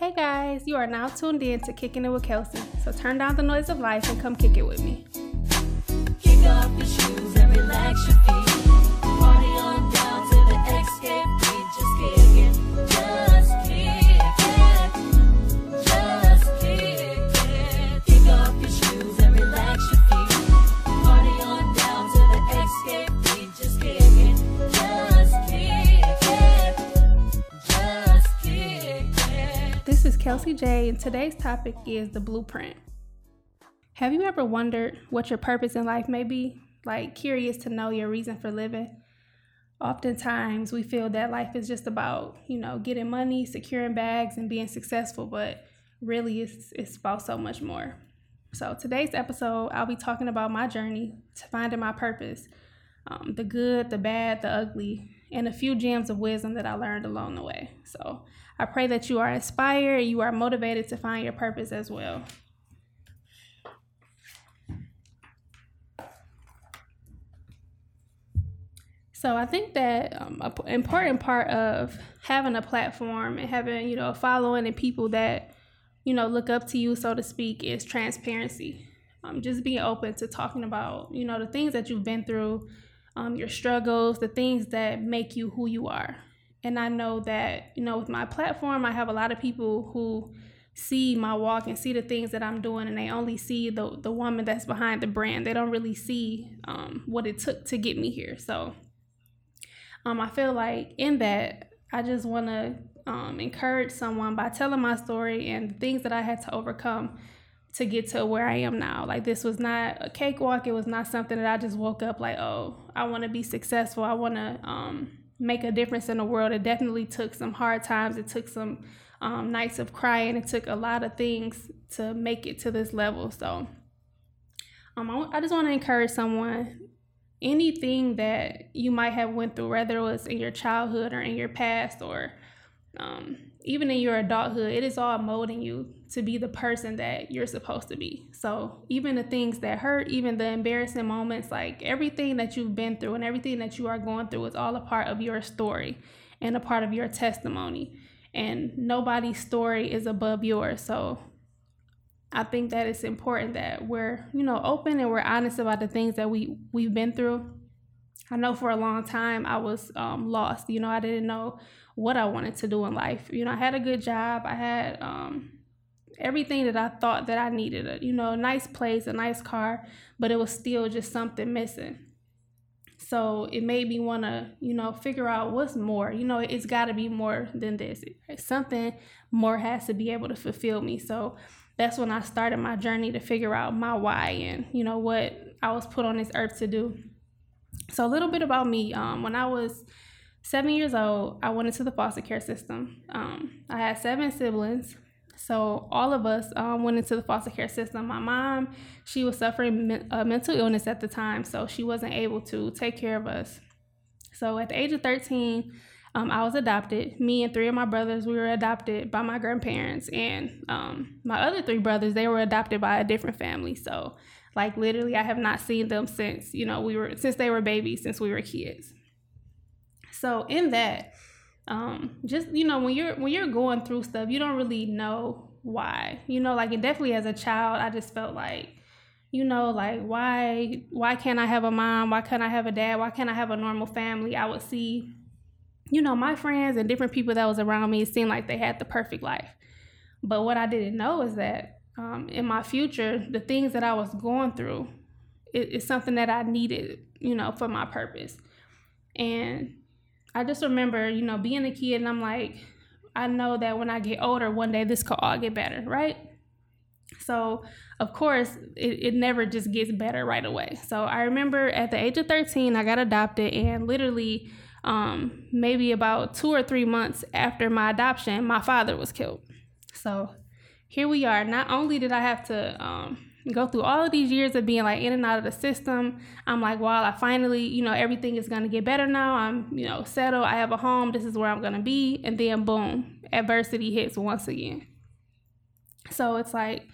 Hey guys, you are now tuned in to Kicking It with Kelsey. So turn down the noise of life and come kick it with me. Kick off your shoes and relax your feet. Party on down to the escape. Just kick This is Kelsey J, and today's topic is the blueprint. Have you ever wondered what your purpose in life may be? Like, curious to know your reason for living? Oftentimes, we feel that life is just about, you know, getting money, securing bags, and being successful, but really, it's, it's about so much more. So, today's episode, I'll be talking about my journey to finding my purpose um, the good, the bad, the ugly, and a few gems of wisdom that I learned along the way. So, I pray that you are inspired, you are motivated to find your purpose as well. So I think that um, an important part of having a platform and having you know a following and people that you know look up to you, so to speak, is transparency. Um, just being open to talking about you know the things that you've been through, um, your struggles, the things that make you who you are. And I know that you know with my platform, I have a lot of people who see my walk and see the things that I'm doing, and they only see the the woman that's behind the brand. They don't really see um, what it took to get me here. So um, I feel like in that, I just want to um, encourage someone by telling my story and the things that I had to overcome to get to where I am now. Like, this was not a cakewalk. It was not something that I just woke up like, oh, I want to be successful. I want to um, make a difference in the world. It definitely took some hard times. It took some um, nights of crying. It took a lot of things to make it to this level. So, um, I, I just want to encourage someone anything that you might have went through whether it was in your childhood or in your past or um, even in your adulthood it is all molding you to be the person that you're supposed to be. So even the things that hurt even the embarrassing moments like everything that you've been through and everything that you are going through is all a part of your story and a part of your testimony. And nobody's story is above yours. So I think that it's important that we're, you know, open and we're honest about the things that we we've been through. I know for a long time I was um, lost. You know, I didn't know what I wanted to do in life. You know, I had a good job. I had um, everything that I thought that I needed. A, you know, a nice place, a nice car, but it was still just something missing. So it made me want to, you know, figure out what's more. You know, it's got to be more than this. Something more has to be able to fulfill me. So that's when I started my journey to figure out my why and you know what I was put on this earth to do. So a little bit about me. Um, when I was seven years old, I went into the foster care system. Um, I had seven siblings, so all of us um, went into the foster care system. My mom, she was suffering a mental illness at the time, so she wasn't able to take care of us. So at the age of 13, um, I was adopted. Me and three of my brothers, we were adopted by my grandparents, and um, my other three brothers, they were adopted by a different family. So, like literally, I have not seen them since you know we were since they were babies, since we were kids. So in that, um, just you know when you're when you're going through stuff, you don't really know why. You know, like and definitely as a child, I just felt like you know like why why can't i have a mom why can't i have a dad why can't i have a normal family i would see you know, my friends and different people that was around me, it seemed like they had the perfect life. But what I didn't know is that um, in my future, the things that I was going through is something that I needed, you know, for my purpose. And I just remember, you know, being a kid and I'm like, I know that when I get older, one day this could all get better, right? So, of course, it, it never just gets better right away. So, I remember at the age of 13, I got adopted, and literally, um, maybe about two or three months after my adoption, my father was killed. So here we are. Not only did I have to um, go through all of these years of being like in and out of the system, I'm like, wow, I finally, you know, everything is going to get better now. I'm, you know, settled. I have a home. This is where I'm going to be. And then boom, adversity hits once again. So it's like,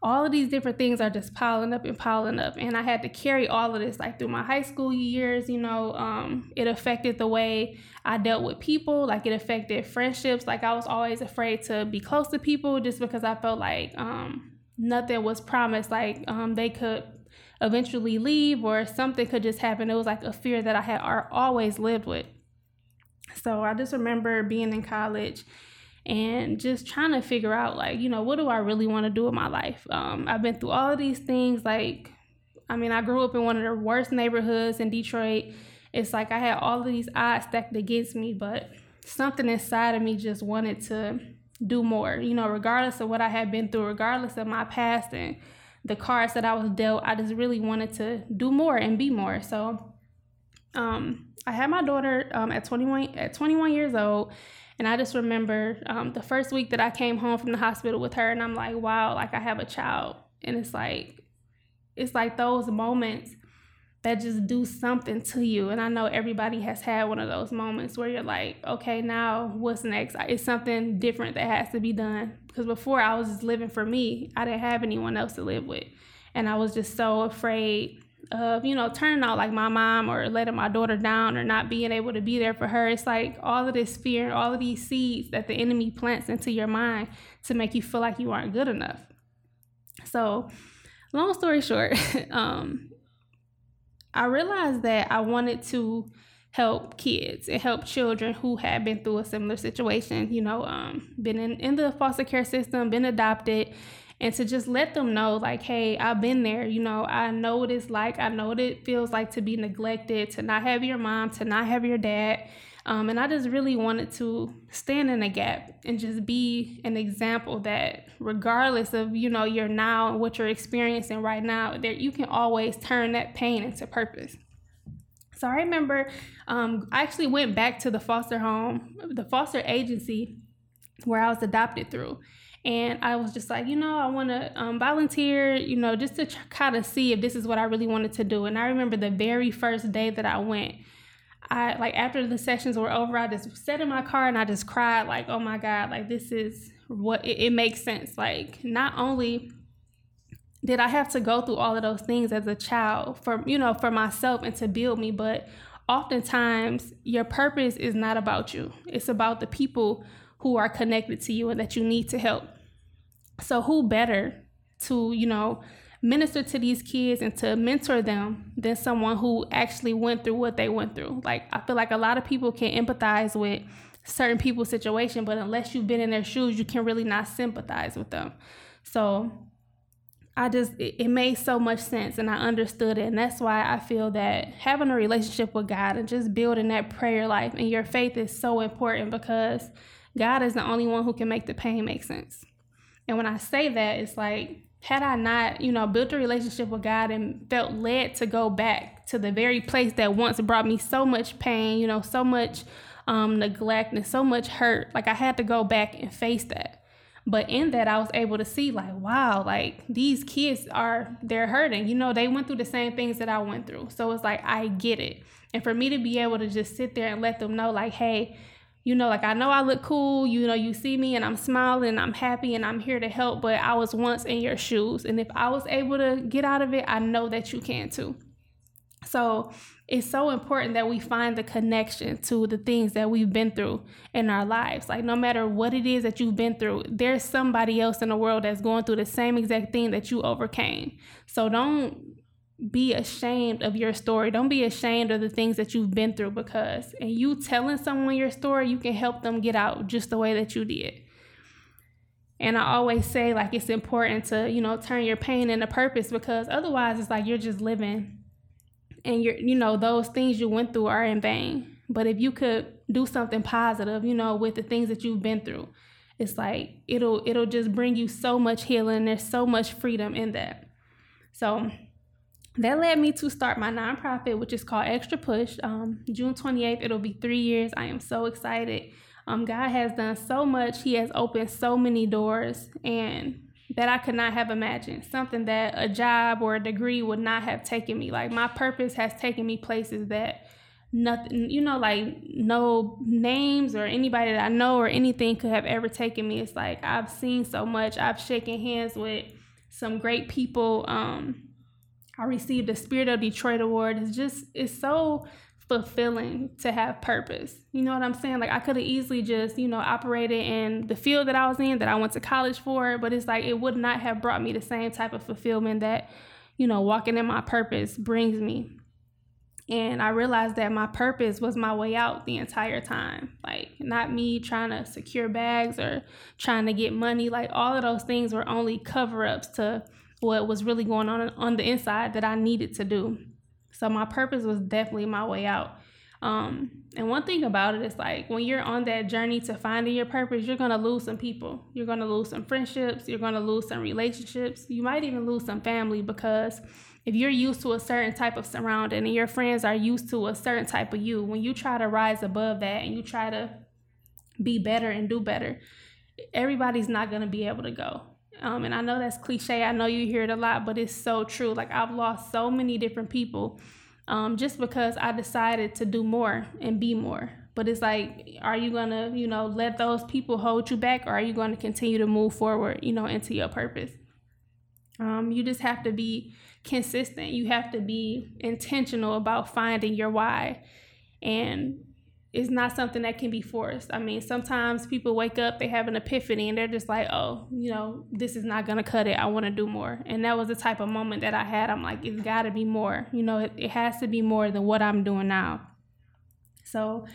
all of these different things are just piling up and piling up. And i had to carry all of this like through my high school years you know um, it affected the way i dealt with people like it affected friendships. Like i was always afraid to be close to people just because i felt like um, nothing was promised like um, they could eventually leave or something could just happen. It was like a fear that i had always lived with. So i just remember being in college and just trying to figure out like you know what do i really want to do with my life? Um, i've been through all of these things like i mean i grew up in one of the worst neighborhoods in detroit. It's like i had all of these odds stacked against me but something inside of me just wanted to do more. You know regardless of what i had been through regardless of my past and the cards that i was dealt i just really wanted to do more and be more. So um, i had my daughter um, at 21 at 21 years old and I just remember um, the first week that I came home from the hospital with her, and I'm like, wow, like I have a child. And it's like, it's like those moments that just do something to you. And I know everybody has had one of those moments where you're like, okay, now what's next? It's something different that has to be done. Because before I was just living for me, I didn't have anyone else to live with. And I was just so afraid of you know turning out like my mom or letting my daughter down or not being able to be there for her. It's like all of this fear all of these seeds that the enemy plants into your mind to make you feel like you aren't good enough. So long story short um i realized that i wanted to help kids and help children who had been through a similar situation you know um been in, in the foster care system been adopted and to just let them know like hey i've been there you know i know what it's like. I know what it feels like to be neglected to not have your mom to not have your dad. Um, and i just really wanted to stand in a gap and just be an example that regardless of you know your now and what you're experiencing right now that you can always turn that pain into purpose. So I remember um, I actually went back to the foster home, the foster agency where I was adopted through and I was just like, you know, I want to um, volunteer, you know, just to kind of see if this is what I really wanted to do. And I remember the very first day that I went, I like after the sessions were over, I just sat in my car and I just cried, like, oh my God, like this is what it, it makes sense. Like, not only did I have to go through all of those things as a child for, you know, for myself and to build me, but oftentimes your purpose is not about you, it's about the people who are connected to you and that you need to help. So, who better to, you know, minister to these kids and to mentor them than someone who actually went through what they went through? Like, I feel like a lot of people can empathize with certain people's situation, but unless you've been in their shoes, you can really not sympathize with them. So, I just, it, made so much sense and I understood it. And that's why I feel that having a relationship with God and just building that prayer life and your faith is so important because God is the only one who can make the pain make sense. And when I say that, it's like, had I not, you know, built a relationship with God and felt led to go back to the very place that once brought me so much pain, you know, so much um, neglect and so much hurt, like I had to go back and face that. But in that, I was able to see, like, wow, like these kids are, they're hurting. You know, they went through the same things that I went through. So it's like, I get it. And for me to be able to just sit there and let them know, like, hey, you know, like I know I look cool, you know, you see me and I'm smiling I'm happy and I'm here to help, but I was once in your shoes. And if I was able to get out of it, I know that you can too. So it's so important that we find the connection to the things that we've been through in our lives. Like, no matter what it is that you've been through, there's somebody else in the world that's going through the same exact thing that you overcame. So don't be ashamed of your story. Don't be ashamed of the things that you've been through because and you telling someone your story, you can help them get out just the way that you did. And I always say like it's important to, you know, turn your pain into purpose because otherwise it's like you're just living and you're you know, those things you went through are in vain. But if you could do something positive, you know, with the things that you've been through, it's like it'll it'll just bring you so much healing. There's so much freedom in that. So that led me to start my nonprofit, which is called Extra Push. Um, June 28th, it'll be three years. I am so excited. Um, God has done so much. He has opened so many doors, and that I could not have imagined. Something that a job or a degree would not have taken me. Like my purpose has taken me places that nothing, you know, like no names or anybody that I know or anything could have ever taken me. It's like I've seen so much. I've shaken hands with some great people. Um, I received the Spirit of Detroit Award. It's just it's so fulfilling to have purpose. You know what I'm saying? Like I could have easily just, you know, operated in the field that I was in that I went to college for, but it's like it would not have brought me the same type of fulfillment that, you know, walking in my purpose brings me. And I realized that my purpose was my way out the entire time. Like, not me trying to secure bags or trying to get money. Like, all of those things were only cover ups to what was really going on on the inside that I needed to do. So, my purpose was definitely my way out. Um, and one thing about it is like when you're on that journey to finding your purpose, you're gonna lose some people. You're gonna lose some friendships. You're gonna lose some relationships. You might even lose some family because if you're used to a certain type of surrounding and your friends are used to a certain type of you, when you try to rise above that and you try to be better and do better, everybody's not to be able to go. Um, and I know that's cliche. I know you hear it a lot, but it's so true. Like I've lost so many different people um, just because I decided to do more and be more. But it's like, are you gonna, you know, let those people hold you back, or are you going to continue to move forward, you know, into your purpose? Um, you just have to be consistent. You have to be intentional about finding your why. And it's not something that can be forced. I mean, sometimes people wake up, they have an epiphany, and they're just like, oh, you know, this is not to cut it. I want to do more. And that was the type of moment that I had. I'm like, it's got to be more. You know, it, it has to be more than what I'm doing now. So,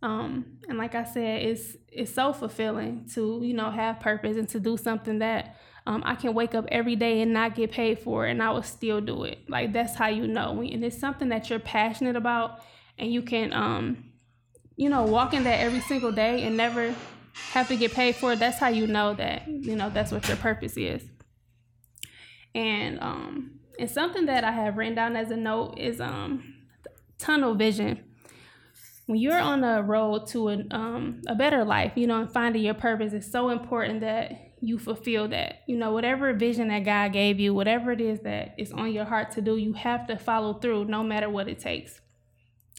um, and like I said, it's it's so fulfilling to you know have purpose and to do something that um, I can wake up every day and not get paid for it, and I will still do it. Like that's how you know, and it's something that you're passionate about, and you can, um, you know, walking that every single day and never have to get paid for it. That's how you know that you know that's what your purpose is. And um, and something that I have written down as a note is um, tunnel vision when you're on a road to a, um, a better life, you know, and finding your purpose, it's so important that you fulfill that. You know, whatever vision that God gave you, whatever it is that is on your heart to do, you have to follow through no matter what it takes.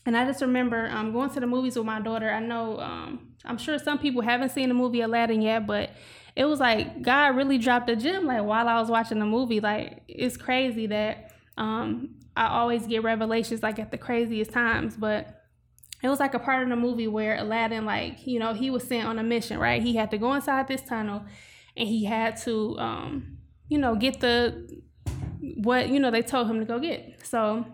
And I just remember um, going to the movies with my daughter. I know, um, I'm sure some people haven't seen the movie Aladdin yet, but it was like God really dropped a gem like while I was watching the movie. Like, it's crazy that um, I always get revelations like at the craziest times, but it was like a part of the movie where Aladdin, like, you know, he was sent on a mission, right? He had to go inside this tunnel and he had to, um, you know, get the, what, you know, they told him to go get. So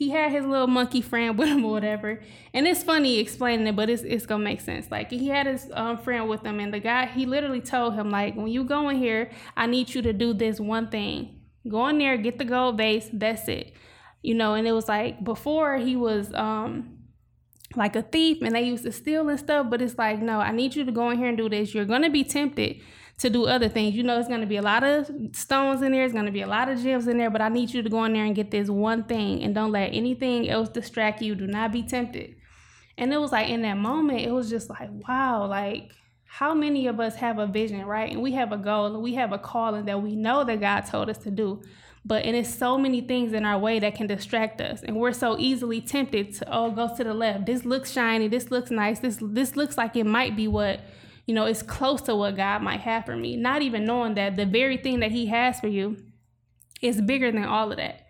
he had his little monkey friend with him or whatever. And it's funny explaining it, but it's, it's to make sense. Like, he had his um, friend with him, and the guy, he literally told him, like, when you go in here, I need you to do this one thing. Go in there, get the gold base, that's it. You know, and it was like before he was, um, like a thief and they used to steal and stuff, but it's like, no, I need you to go in here and do this. You're gonna be tempted to do other things. You know, it's gonna be a lot of stones in there, it's gonna be a lot of gems in there, but I need you to go in there and get this one thing and don't let anything else distract you. Do not be tempted. And it was like in that moment, it was just like, wow, like how many of us have a vision, right? And we have a goal and we have a calling that we know that God told us to do. But and it's so many things in our way that can distract us, and we're so easily tempted to oh go to the left. This looks shiny. This looks nice. This this looks like it might be what you know. It's close to what God might have for me. Not even knowing that the very thing that He has for you is bigger than all of that.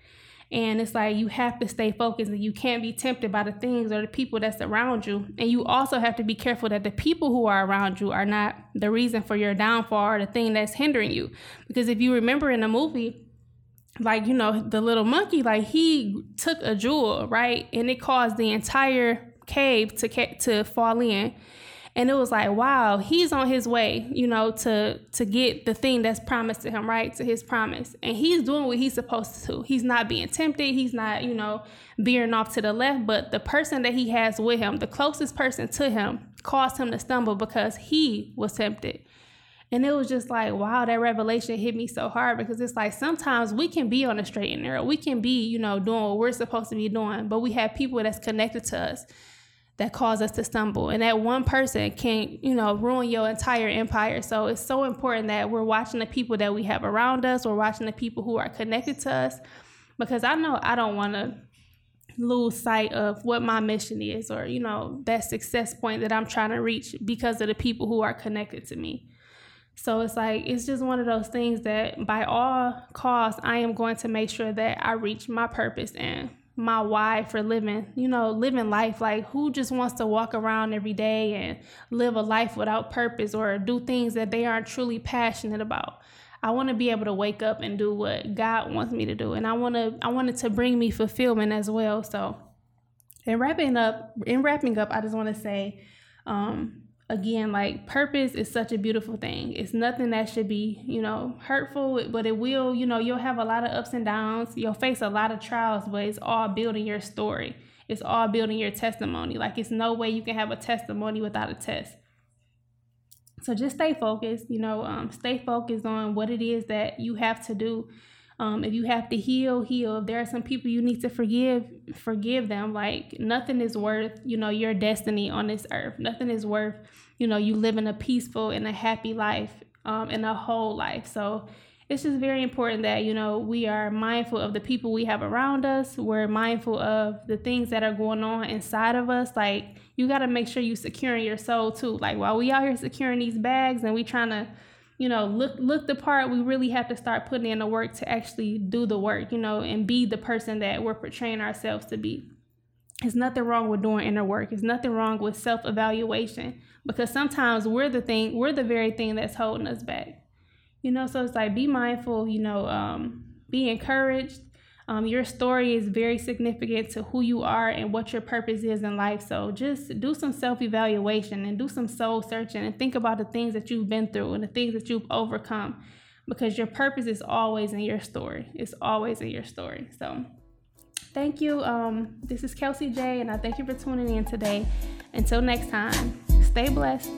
And it's like you have to stay focused and you can't be tempted by the things or the people that's around you. And you also have to be careful that the people who are around you are not the reason for your downfall or the thing that's hindering you. Because if you remember in the movie, like you know the little monkey like he took a jewel right and it caused the entire cave to to fall in and it was like wow he's on his way you know to to get the thing that's promised to him right to his promise. And he's doing what he's supposed to. He's not being tempted. He's not you know veering off to the left. But the person that he has with him the closest person to him caused him to stumble because he was tempted. And it was just like, wow, that revelation hit me so hard because it's like sometimes we can be on a straight and narrow. We can be, you know, doing what we're supposed to be doing, but we have people that's connected to us that cause us to stumble. And that one person can, you know, ruin your entire empire. So it's so important that we're watching the people that we have around us, we're watching the people who are connected to us. Because I know I don't want to lose sight of what my mission is or, you know, that success point that I'm trying to reach because of the people who are connected to me. So it's like it's just one of those things that by all costs I am going to make sure that I reach my purpose and my why for living, you know, living life. Like who just wants to walk around every day and live a life without purpose or do things that they aren't truly passionate about? I want to be able to wake up and do what God wants me to do. And I want to I want it to bring me fulfillment as well. So in wrapping up in wrapping up, I just want to say um again like purpose is such a beautiful thing. It's nothing that should be you know hurtful but it will you know you'll have a lot of ups and downs. You'll face a lot of trials but it's all building your story. It's all building your testimony. Like it's no way you can have a testimony without a test. So just stay focused you know um, stay focused on what it is that you have to do um, if you have to heal, heal. If there are some people you need to forgive, forgive them. Like nothing is worth, you know, your destiny on this earth. Nothing is worth, you know, you living a peaceful and a happy life, um, and a whole life. So it's just very important that you know we are mindful of the people we have around us. We're mindful of the things that are going on inside of us. Like you got to make sure you securing your soul too. Like while we out here securing these bags and we trying to you know, look look the part. We really have to start putting in the work to actually do the work, you know, and be the person that we're portraying ourselves to be. There's nothing wrong with doing inner work. There's nothing wrong with self-evaluation because sometimes we're the thing, we're the very thing that's holding us back. You know, so it's like be mindful, you know, um, be encouraged, um, your story is very significant to who you are and what your purpose is in life. So just do some self evaluation and do some soul searching and think about the things that you've been through and the things that you've overcome because your purpose is always in your story. It's always in your story. So thank you. Um, this is Kelsey J, and I thank you for tuning in today. Until next time, stay blessed.